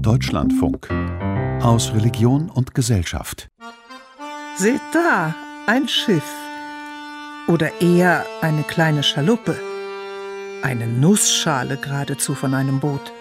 Deutschlandfunk aus Religion und Gesellschaft. Seht da, ein Schiff. Oder eher eine kleine Schaluppe. Eine Nussschale geradezu von einem Boot.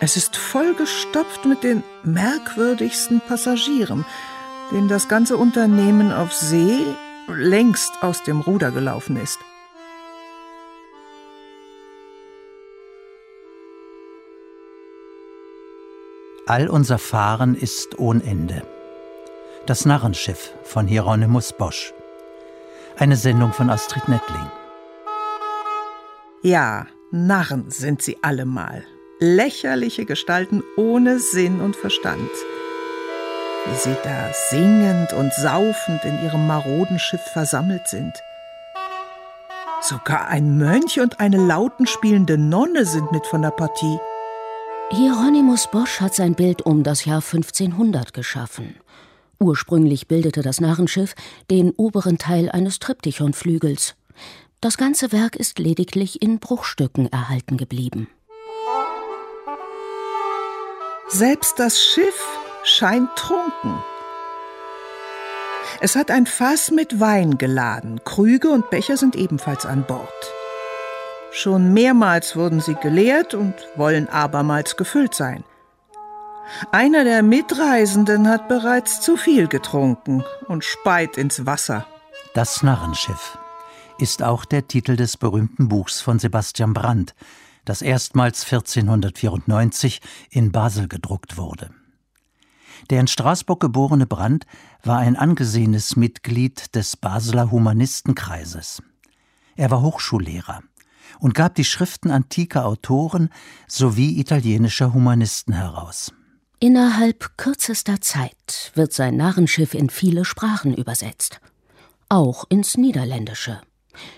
Es ist vollgestopft mit den merkwürdigsten Passagieren, denen das ganze Unternehmen auf See längst aus dem Ruder gelaufen ist. All unser Fahren ist ohn Ende. Das Narrenschiff von Hieronymus Bosch. Eine Sendung von Astrid Nettling. Ja, Narren sind sie allemal. Lächerliche Gestalten ohne Sinn und Verstand. Wie sie da singend und saufend in ihrem maroden Schiff versammelt sind. Sogar ein Mönch und eine lautenspielende Nonne sind mit von der Partie. Hieronymus Bosch hat sein Bild um das Jahr 1500 geschaffen. Ursprünglich bildete das Narrenschiff den oberen Teil eines Triptychonflügels. Das ganze Werk ist lediglich in Bruchstücken erhalten geblieben. Selbst das Schiff scheint trunken. Es hat ein Fass mit Wein geladen, Krüge und Becher sind ebenfalls an Bord. Schon mehrmals wurden sie geleert und wollen abermals gefüllt sein. Einer der Mitreisenden hat bereits zu viel getrunken und speit ins Wasser. Das Narrenschiff ist auch der Titel des berühmten Buchs von Sebastian Brandt, das erstmals 1494 in Basel gedruckt wurde. Der in Straßburg geborene Brandt war ein angesehenes Mitglied des Basler Humanistenkreises. Er war Hochschullehrer und gab die Schriften antiker Autoren sowie italienischer Humanisten heraus. Innerhalb kürzester Zeit wird sein Narrenschiff in viele Sprachen übersetzt, auch ins Niederländische.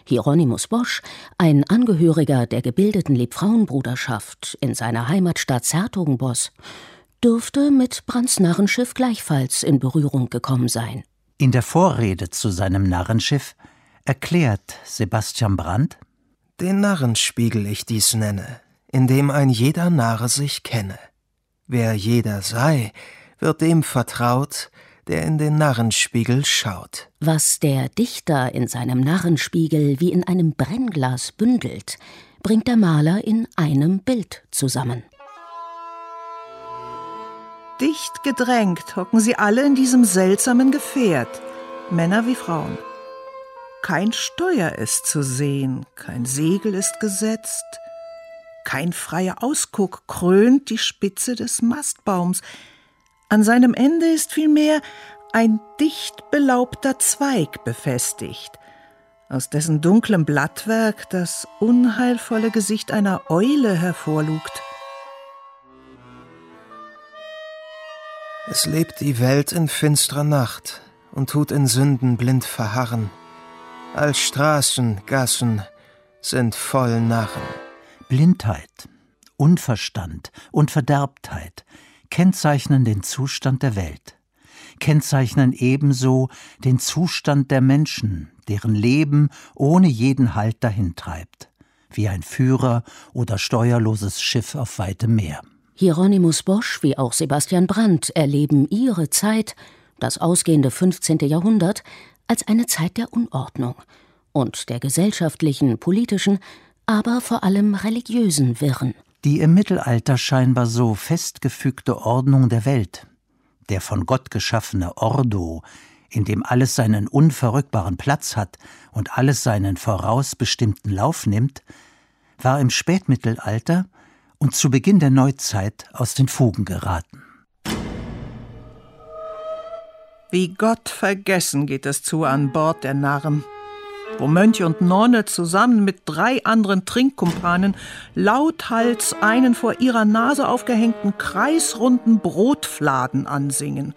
Hieronymus Bosch, ein Angehöriger der gebildeten Liebfrauenbruderschaft in seiner Heimatstadt Zertogenbosch, dürfte mit Brands Narrenschiff gleichfalls in Berührung gekommen sein. In der Vorrede zu seinem Narrenschiff erklärt Sebastian Brandt, den Narrenspiegel ich dies nenne, in dem ein jeder Narr sich kenne. Wer jeder sei, wird dem vertraut, der in den Narrenspiegel schaut. Was der Dichter in seinem Narrenspiegel wie in einem Brennglas bündelt, bringt der Maler in einem Bild zusammen. Dicht gedrängt hocken sie alle in diesem seltsamen Gefährt, Männer wie Frauen. Kein Steuer ist zu sehen, kein Segel ist gesetzt, kein freier Ausguck krönt die Spitze des Mastbaums. An seinem Ende ist vielmehr ein dicht belaubter Zweig befestigt, aus dessen dunklem Blattwerk das unheilvolle Gesicht einer Eule hervorlugt. Es lebt die Welt in finstrer Nacht und tut in Sünden blind verharren als Straßen, Gassen sind voll Narren. Blindheit, Unverstand und Verderbtheit kennzeichnen den Zustand der Welt, kennzeichnen ebenso den Zustand der Menschen, deren Leben ohne jeden Halt dahintreibt, wie ein Führer oder steuerloses Schiff auf weitem Meer. Hieronymus Bosch wie auch Sebastian Brandt erleben ihre Zeit, das ausgehende 15. Jahrhundert, als eine Zeit der Unordnung und der gesellschaftlichen, politischen, aber vor allem religiösen Wirren. Die im Mittelalter scheinbar so festgefügte Ordnung der Welt, der von Gott geschaffene Ordo, in dem alles seinen unverrückbaren Platz hat und alles seinen vorausbestimmten Lauf nimmt, war im Spätmittelalter und zu Beginn der Neuzeit aus den Fugen geraten. Wie Gott vergessen geht es zu an Bord der Narren, wo Mönche und Nonne zusammen mit drei anderen Trinkkumpanen lauthals einen vor ihrer Nase aufgehängten kreisrunden Brotfladen ansingen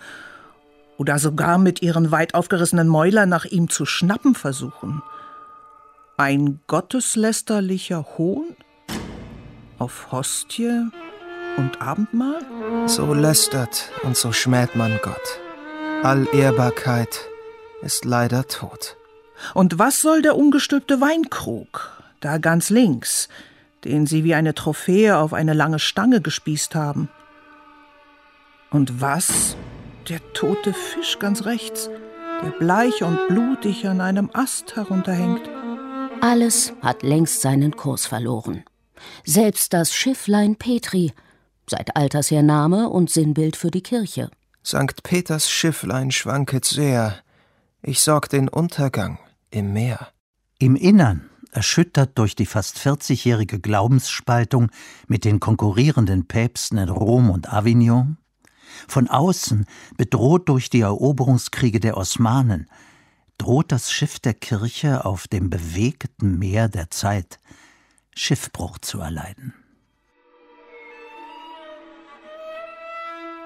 oder sogar mit ihren weit aufgerissenen Mäulern nach ihm zu schnappen versuchen. Ein gotteslästerlicher Hohn auf Hostie und Abendmahl? So lästert und so schmäht man Gott. All Ehrbarkeit ist leider tot. Und was soll der ungestülpte Weinkrug, da ganz links, den sie wie eine Trophäe auf eine lange Stange gespießt haben? Und was? Der tote Fisch ganz rechts, der bleich und blutig an einem Ast herunterhängt. Alles hat längst seinen Kurs verloren. Selbst das Schifflein Petri, seit alters her Name und Sinnbild für die Kirche. Sankt Peters Schifflein schwanket sehr. Ich sorg den Untergang im Meer. Im Innern, erschüttert durch die fast 40-jährige Glaubensspaltung mit den konkurrierenden Päpsten in Rom und Avignon, von außen, bedroht durch die Eroberungskriege der Osmanen, droht das Schiff der Kirche auf dem bewegten Meer der Zeit Schiffbruch zu erleiden.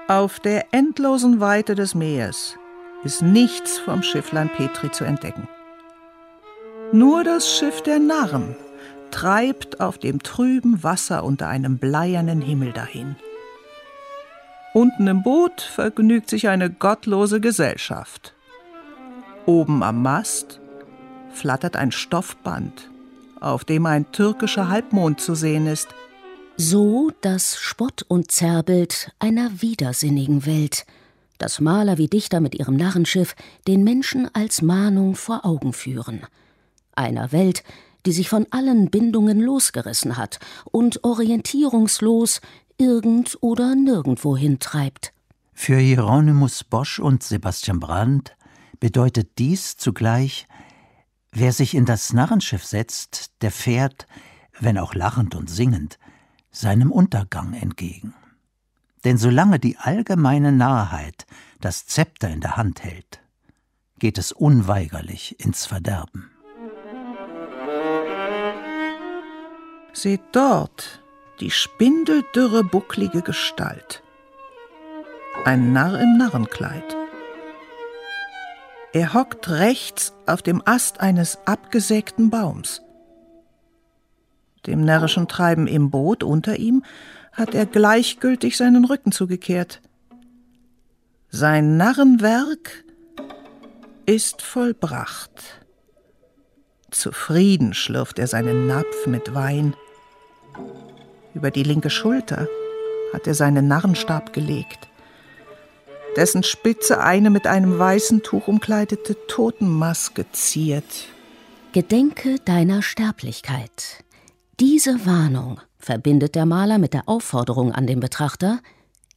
Auf der endlosen Weite des Meeres ist nichts vom Schifflein Petri zu entdecken. Nur das Schiff der Narren treibt auf dem trüben Wasser unter einem bleiernen Himmel dahin. Unten im Boot vergnügt sich eine gottlose Gesellschaft. Oben am Mast flattert ein Stoffband, auf dem ein türkischer Halbmond zu sehen ist. So das Spott und Zerrbild einer widersinnigen Welt, das Maler wie Dichter mit ihrem Narrenschiff den Menschen als Mahnung vor Augen führen. Einer Welt, die sich von allen Bindungen losgerissen hat und orientierungslos irgend oder nirgendwohin treibt. Für Hieronymus Bosch und Sebastian Brandt bedeutet dies zugleich, wer sich in das Narrenschiff setzt, der fährt, wenn auch lachend und singend, seinem Untergang entgegen. Denn solange die allgemeine Narrheit das Zepter in der Hand hält, geht es unweigerlich ins Verderben. Seht dort, die spindeldürre, bucklige Gestalt. Ein Narr im Narrenkleid. Er hockt rechts auf dem Ast eines abgesägten Baums. Dem närrischen Treiben im Boot unter ihm hat er gleichgültig seinen Rücken zugekehrt. Sein Narrenwerk ist vollbracht. Zufrieden schlürft er seinen Napf mit Wein. Über die linke Schulter hat er seinen Narrenstab gelegt, dessen Spitze eine mit einem weißen Tuch umkleidete Totenmaske ziert. Gedenke deiner Sterblichkeit. Diese Warnung verbindet der Maler mit der Aufforderung an den Betrachter,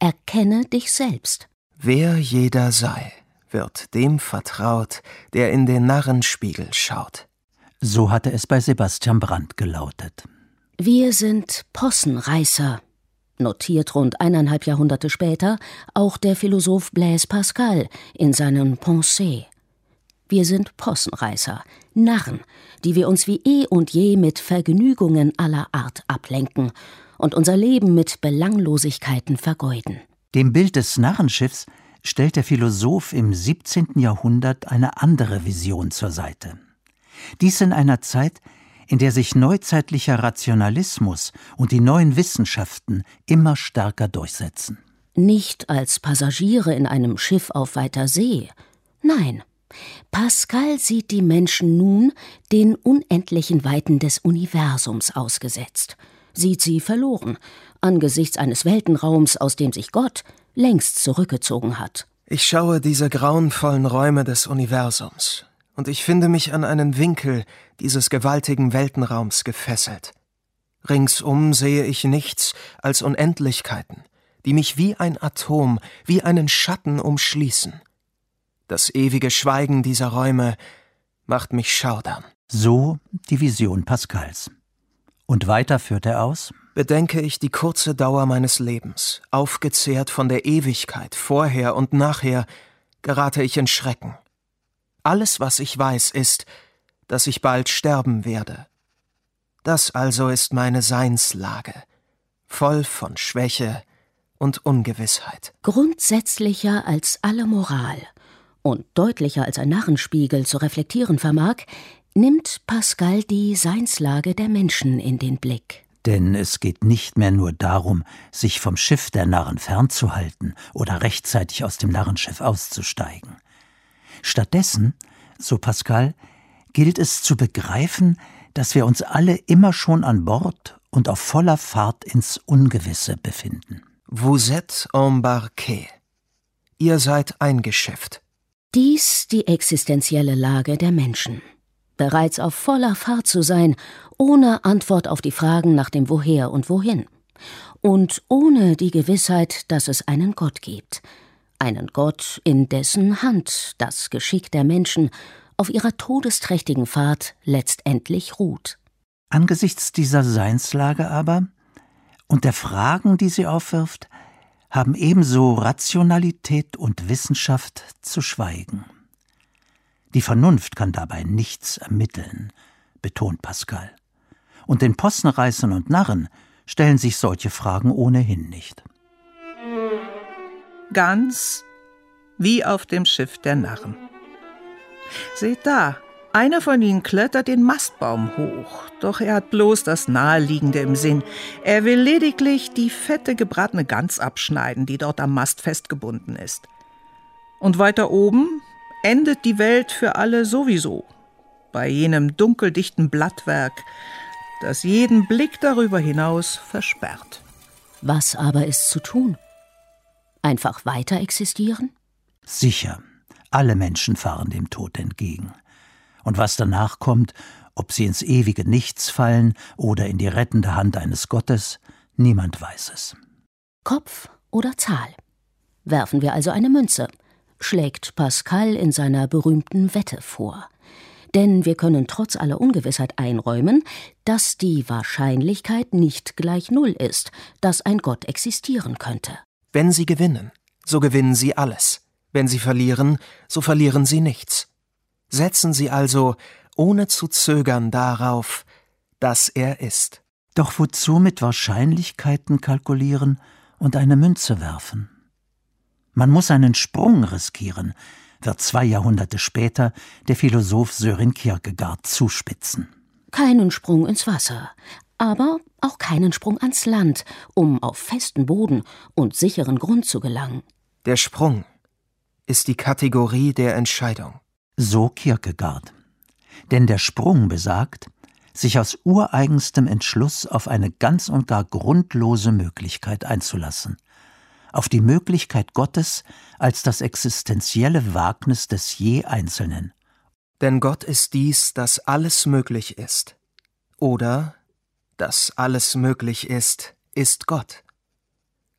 erkenne dich selbst. Wer jeder sei, wird dem vertraut, der in den Narrenspiegel schaut. So hatte es bei Sebastian Brandt gelautet. Wir sind Possenreißer, notiert rund eineinhalb Jahrhunderte später auch der Philosoph Blaise Pascal in seinen Pensées. Wir sind Possenreißer, Narren, die wir uns wie eh und je mit Vergnügungen aller Art ablenken und unser Leben mit Belanglosigkeiten vergeuden. Dem Bild des Narrenschiffs stellt der Philosoph im 17. Jahrhundert eine andere Vision zur Seite. Dies in einer Zeit, in der sich neuzeitlicher Rationalismus und die neuen Wissenschaften immer stärker durchsetzen. Nicht als Passagiere in einem Schiff auf weiter See. Nein. Pascal sieht die Menschen nun den unendlichen Weiten des Universums ausgesetzt, sieht sie verloren, angesichts eines Weltenraums, aus dem sich Gott längst zurückgezogen hat. Ich schaue diese grauenvollen Räume des Universums und ich finde mich an einen Winkel dieses gewaltigen Weltenraums gefesselt. Ringsum sehe ich nichts als Unendlichkeiten, die mich wie ein Atom, wie einen Schatten umschließen. Das ewige Schweigen dieser Räume macht mich schaudern. So die Vision Pascals. Und weiter führt er aus? Bedenke ich die kurze Dauer meines Lebens, aufgezehrt von der Ewigkeit, vorher und nachher, gerate ich in Schrecken. Alles, was ich weiß, ist, dass ich bald sterben werde. Das also ist meine Seinslage, voll von Schwäche und Ungewissheit. Grundsätzlicher als alle Moral und deutlicher als ein Narrenspiegel zu reflektieren vermag, nimmt Pascal die Seinslage der Menschen in den Blick. Denn es geht nicht mehr nur darum, sich vom Schiff der Narren fernzuhalten oder rechtzeitig aus dem Narrenschiff auszusteigen. Stattdessen, so Pascal, gilt es zu begreifen, dass wir uns alle immer schon an Bord und auf voller Fahrt ins Ungewisse befinden. Vous êtes embarqué. ihr seid eingeschifft. Dies die existenzielle Lage der Menschen. Bereits auf voller Fahrt zu sein, ohne Antwort auf die Fragen nach dem Woher und Wohin. Und ohne die Gewissheit, dass es einen Gott gibt. Einen Gott, in dessen Hand das Geschick der Menschen auf ihrer todesträchtigen Fahrt letztendlich ruht. Angesichts dieser Seinslage aber und der Fragen, die sie aufwirft, haben ebenso Rationalität und Wissenschaft zu schweigen. Die Vernunft kann dabei nichts ermitteln, betont Pascal. Und den Possenreißern und Narren stellen sich solche Fragen ohnehin nicht. Ganz wie auf dem Schiff der Narren. Seht da, einer von ihnen klettert den Mastbaum hoch, doch er hat bloß das Naheliegende im Sinn. Er will lediglich die fette gebratene Gans abschneiden, die dort am Mast festgebunden ist. Und weiter oben endet die Welt für alle sowieso, bei jenem dunkeldichten Blattwerk, das jeden Blick darüber hinaus versperrt. Was aber ist zu tun? Einfach weiter existieren? Sicher, alle Menschen fahren dem Tod entgegen. Und was danach kommt, ob sie ins ewige Nichts fallen oder in die rettende Hand eines Gottes, niemand weiß es. Kopf oder Zahl? Werfen wir also eine Münze, schlägt Pascal in seiner berühmten Wette vor. Denn wir können trotz aller Ungewissheit einräumen, dass die Wahrscheinlichkeit nicht gleich Null ist, dass ein Gott existieren könnte. Wenn Sie gewinnen, so gewinnen Sie alles. Wenn Sie verlieren, so verlieren Sie nichts. Setzen Sie also ohne zu zögern darauf, dass er ist. Doch wozu mit Wahrscheinlichkeiten kalkulieren und eine Münze werfen? Man muss einen Sprung riskieren, wird zwei Jahrhunderte später der Philosoph Sören Kierkegaard zuspitzen. Keinen Sprung ins Wasser, aber auch keinen Sprung ans Land, um auf festen Boden und sicheren Grund zu gelangen. Der Sprung ist die Kategorie der Entscheidung. So Kierkegaard. Denn der Sprung besagt, sich aus ureigenstem Entschluss auf eine ganz und gar grundlose Möglichkeit einzulassen, auf die Möglichkeit Gottes als das existenzielle Wagnis des je Einzelnen. Denn Gott ist dies, dass alles möglich ist. Oder, dass alles möglich ist, ist Gott.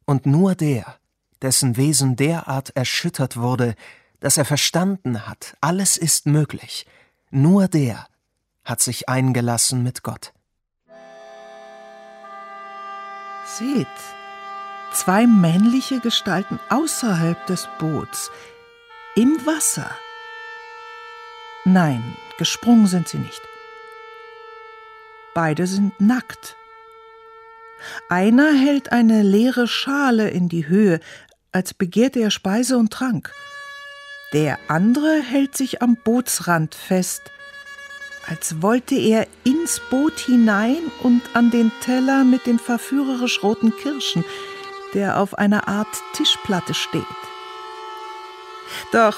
Und nur der, dessen Wesen derart erschüttert wurde, dass er verstanden hat, alles ist möglich, nur der hat sich eingelassen mit Gott. Seht, zwei männliche Gestalten außerhalb des Boots, im Wasser. Nein, gesprungen sind sie nicht. Beide sind nackt. Einer hält eine leere Schale in die Höhe, als begehrte er Speise und Trank. Der andere hält sich am Bootsrand fest, als wollte er ins Boot hinein und an den Teller mit den verführerisch roten Kirschen, der auf einer Art Tischplatte steht. Doch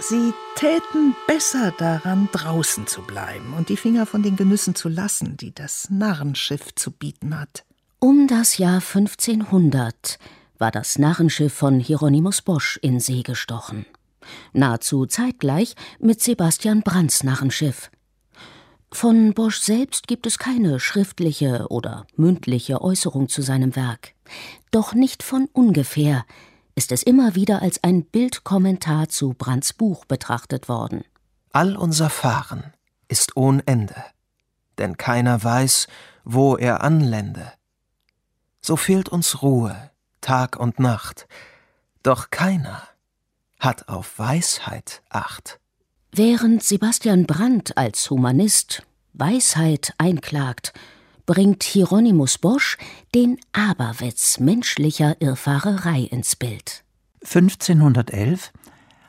sie täten besser daran, draußen zu bleiben und die Finger von den Genüssen zu lassen, die das Narrenschiff zu bieten hat. Um das Jahr 1500 war das Narrenschiff von Hieronymus Bosch in See gestochen nahezu zeitgleich mit Sebastian Brandts Narrenschiff. Von Bosch selbst gibt es keine schriftliche oder mündliche Äußerung zu seinem Werk. Doch nicht von ungefähr ist es immer wieder als ein Bildkommentar zu Brandts Buch betrachtet worden. All unser Fahren ist ohn Ende, denn keiner weiß, wo er anlände. So fehlt uns Ruhe, Tag und Nacht, doch keiner hat auf Weisheit Acht. Während Sebastian Brandt als Humanist Weisheit einklagt, bringt Hieronymus Bosch den Aberwitz menschlicher Irrfahrerei ins Bild. 1511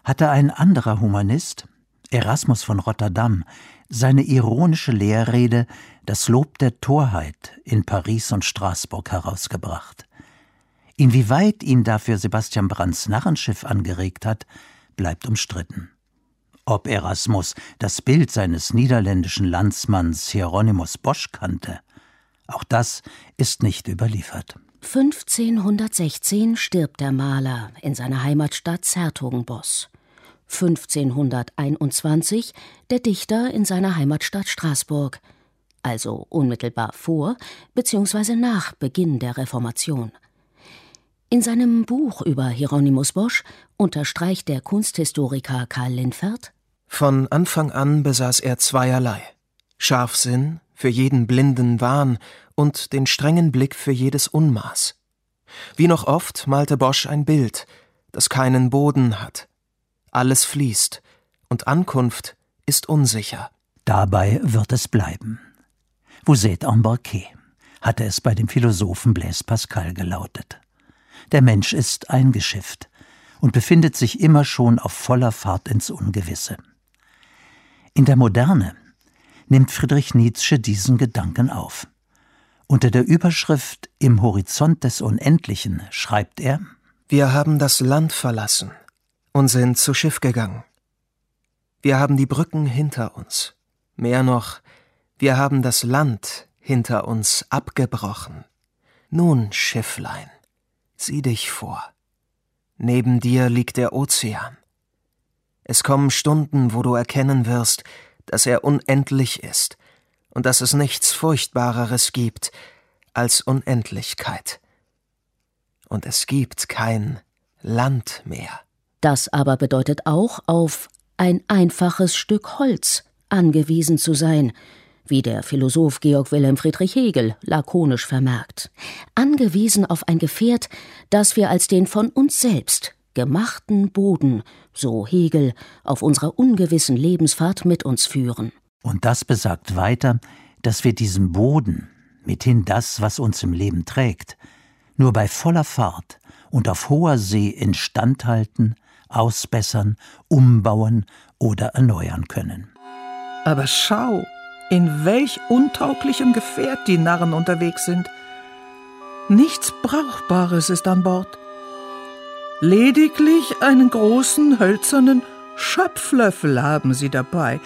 hatte ein anderer Humanist, Erasmus von Rotterdam, seine ironische Lehrrede Das Lob der Torheit in Paris und Straßburg herausgebracht. Inwieweit ihn dafür Sebastian Brandts Narrenschiff angeregt hat, bleibt umstritten. Ob Erasmus das Bild seines niederländischen Landsmanns Hieronymus Bosch kannte, auch das ist nicht überliefert. 1516 stirbt der Maler in seiner Heimatstadt Zertogenbosch. 1521 der Dichter in seiner Heimatstadt Straßburg, also unmittelbar vor bzw. nach Beginn der Reformation. In seinem Buch über Hieronymus Bosch unterstreicht der Kunsthistoriker Karl Linfert Von Anfang an besaß er zweierlei Scharfsinn für jeden blinden Wahn und den strengen Blick für jedes Unmaß. Wie noch oft malte Bosch ein Bild, das keinen Boden hat, alles fließt, und Ankunft ist unsicher. Dabei wird es bleiben. Vous êtes embarqué, hatte es bei dem Philosophen Blaise Pascal gelautet. Der Mensch ist eingeschifft und befindet sich immer schon auf voller Fahrt ins Ungewisse. In der Moderne nimmt Friedrich Nietzsche diesen Gedanken auf. Unter der Überschrift Im Horizont des Unendlichen schreibt er Wir haben das Land verlassen, und sind zu Schiff gegangen. Wir haben die Brücken hinter uns. Mehr noch, wir haben das Land hinter uns abgebrochen. Nun, Schifflein, sieh dich vor. Neben dir liegt der Ozean. Es kommen Stunden, wo du erkennen wirst, dass er unendlich ist und dass es nichts Furchtbareres gibt als Unendlichkeit. Und es gibt kein Land mehr. Das aber bedeutet auch, auf ein einfaches Stück Holz angewiesen zu sein, wie der Philosoph Georg Wilhelm Friedrich Hegel lakonisch vermerkt, angewiesen auf ein Gefährt, das wir als den von uns selbst gemachten Boden, so Hegel, auf unserer ungewissen Lebensfahrt mit uns führen. Und das besagt weiter, dass wir diesem Boden, mithin das, was uns im Leben trägt, nur bei voller Fahrt und auf hoher See instand halten, ausbessern, umbauen oder erneuern können. Aber schau, in welch untauglichem Gefährt die Narren unterwegs sind. Nichts Brauchbares ist an Bord. Lediglich einen großen hölzernen Schöpflöffel haben sie dabei,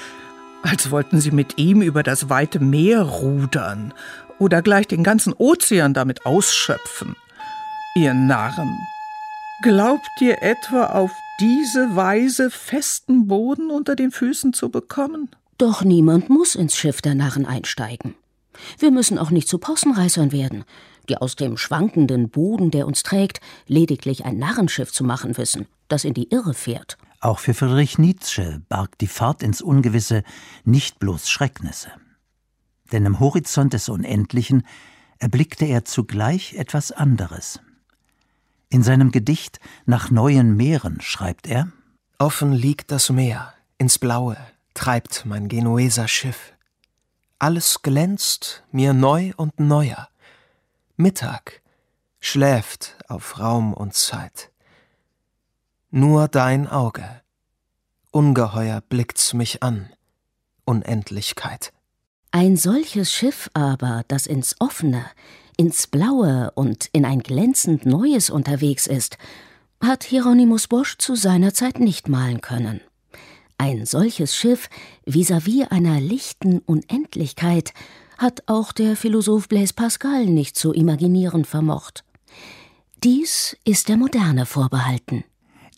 als wollten sie mit ihm über das weite Meer rudern oder gleich den ganzen Ozean damit ausschöpfen. Ihr Narren, glaubt ihr etwa auf diese Weise festen Boden unter den Füßen zu bekommen? Doch niemand muss ins Schiff der Narren einsteigen. Wir müssen auch nicht zu Possenreißern werden, die aus dem schwankenden Boden, der uns trägt, lediglich ein Narrenschiff zu machen wissen, das in die Irre fährt. Auch für Friedrich Nietzsche barg die Fahrt ins Ungewisse nicht bloß Schrecknisse. Denn im Horizont des Unendlichen erblickte er zugleich etwas anderes. In seinem Gedicht Nach neuen Meeren schreibt er Offen liegt das Meer, ins Blaue treibt mein Genueser Schiff. Alles glänzt mir neu und neuer. Mittag schläft auf Raum und Zeit. Nur dein Auge, ungeheuer blickt's mich an, Unendlichkeit. Ein solches Schiff aber, das ins Offene, ins Blaue und in ein glänzend Neues unterwegs ist, hat Hieronymus Bosch zu seiner Zeit nicht malen können. Ein solches Schiff vis-à-vis -vis einer lichten Unendlichkeit hat auch der Philosoph Blaise Pascal nicht zu imaginieren vermocht. Dies ist der Moderne vorbehalten.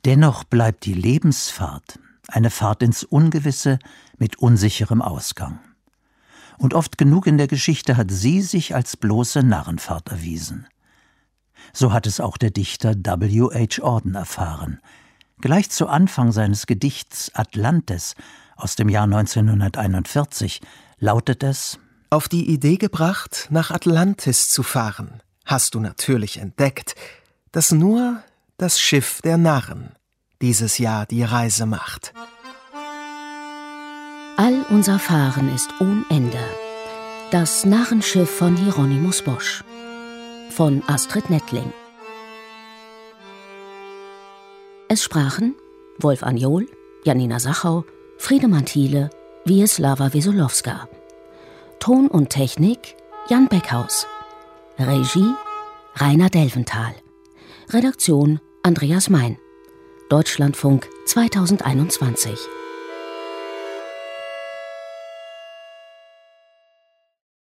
Dennoch bleibt die Lebensfahrt eine Fahrt ins Ungewisse mit unsicherem Ausgang und oft genug in der Geschichte hat sie sich als bloße Narrenfahrt erwiesen. So hat es auch der Dichter W. H. Auden erfahren. Gleich zu Anfang seines Gedichts Atlantis aus dem Jahr 1941 lautet es Auf die Idee gebracht, nach Atlantis zu fahren, hast du natürlich entdeckt, dass nur das Schiff der Narren dieses Jahr die Reise macht. All unser Fahren ist ohne Ende. Das Narrenschiff von Hieronymus Bosch. Von Astrid Nettling. Es sprachen Wolf Anjol, Janina Sachau, Friedemann Thiele, Wieslava Wesolowska. Ton und Technik Jan Beckhaus. Regie Rainer Delventhal. Redaktion Andreas Mein. Deutschlandfunk 2021